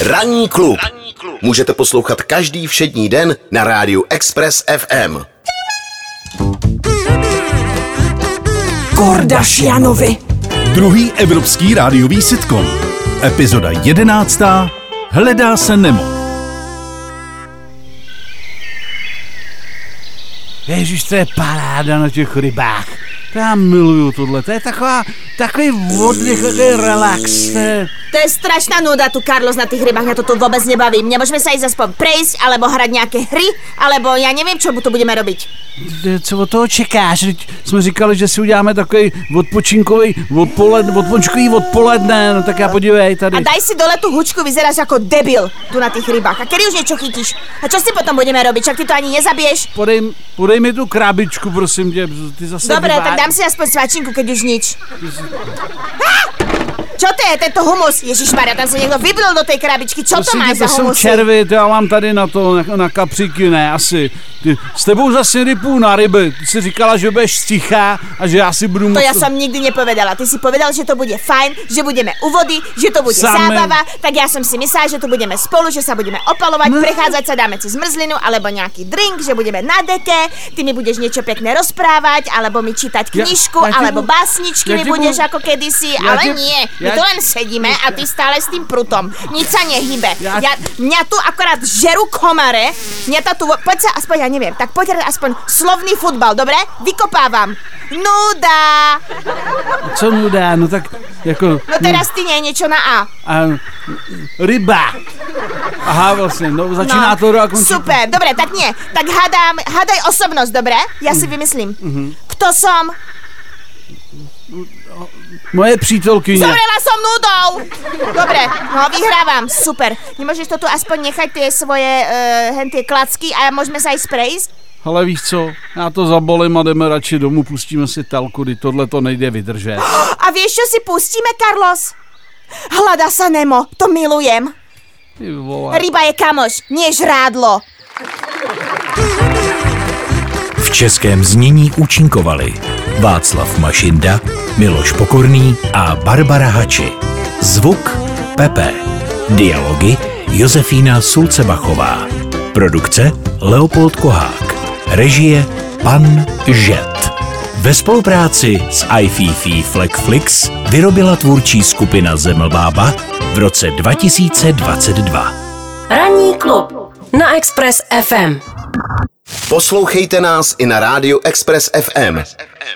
Ranní klub. Můžete poslouchat každý všední den na rádiu Express FM. Kordašianovi. Druhý evropský rádiový sitcom. Epizoda jedenáctá. Hledá se Nemo. Ježíš, to je paráda na těch rybách. To já miluju tohle, to je taková, takový oddych, takový relax. To je, To je strašná nuda tu, Carlos, na tých rybách, mňa to tu vôbec nebaví. Mňa môžeme sa ísť aspoň prejsť, alebo hrať nejaké hry, alebo ja neviem, čo tu budeme robiť. co od toho čekáš? Jsme říkali, že si uděláme takový odpočinkový odpoledne, odpočinkový odpoledne, no tak já podívej tady. A daj si dole tú hučku, vyzeráš ako debil tu na tých rybách. A kedy už niečo chytíš? A čo si potom budeme robiť? Však ty to ani nezabiješ? Podej, podej mi tu krabičku, prosím tě, ty zase vyvá- tak dám si aspoň svačinku, keď už nič. Čo to je, tento humus? Ježiš Maria, tam sa niekto vyblil do tej krabičky. Čo to Prosím má tě, za to jsou humusy? červy, to já mám tady na to, na, na kapříky, ne, asi. Ty, s tebou zase rypů na ryby. Ty jsi říkala, že budeš stichá a že já si budu To moc... ja som nikdy nepovedala. Ty si povedal, že to bude fajn, že budeme u vody, že to bude Same. zábava, tak ja som si myslela, že tu budeme spolu, že sa budeme opalovať, No. prechádzať sa, dáme si zmrzlinu alebo nejaký drink, že budeme na deke, ty mi budeš niečo pekné rozprávať, alebo mi čítať Ja- knižku, alebo básničky mi budeš ako kedysi, ale nie, my ja- tu len sedíme a ty stále s tým prutom. Nič sa nehybe. Ja- Ja, mňa tu akorát žerú komare, mňa to tu, poď sa aspoň, ja neviem, tak hrať aspoň slovný futbal, dobre? Vykopávam. Nuda. Co mu dá, no tak jako... No ty nie, niečo na A. A, ryba. Aha, vlastně, no začíná to a končí... Super, dobre, tak nie. Tak hádám, hádaj osobnosť, dobre? Ja si vymyslím. Kto som? Moje přítelkyně. Zomrela som nudou! Dobre, no vyhrávam, super. Nemôžeš to tu aspoň nechať tie svoje, uh, hen tie klacky a môžeme sa aj sprejsť? Ale víš co, já to zabolím a jdeme radši domů, pustíme si telku, kdy tohle to nejde vydržet. A vieš, čo si pustíme, Carlos? Hľada sa Nemo, to milujem. Ty vole. Ryba je kamoš, nie žrádlo. V českém znění účinkovali Václav Mašinda, Miloš Pokorný a Barbara Hači. Zvuk Pepe. Dialogy Josefína Sulcebachová. Produkce Leopold Kohák. Režie Pan Žet. Ve spolupráci s iFiFi Flexflix vyrobila tvůrčí skupina Zemlbába v roce 2022. Ranní klub na Express FM. Poslouchejte nás i na rádiu Express FM.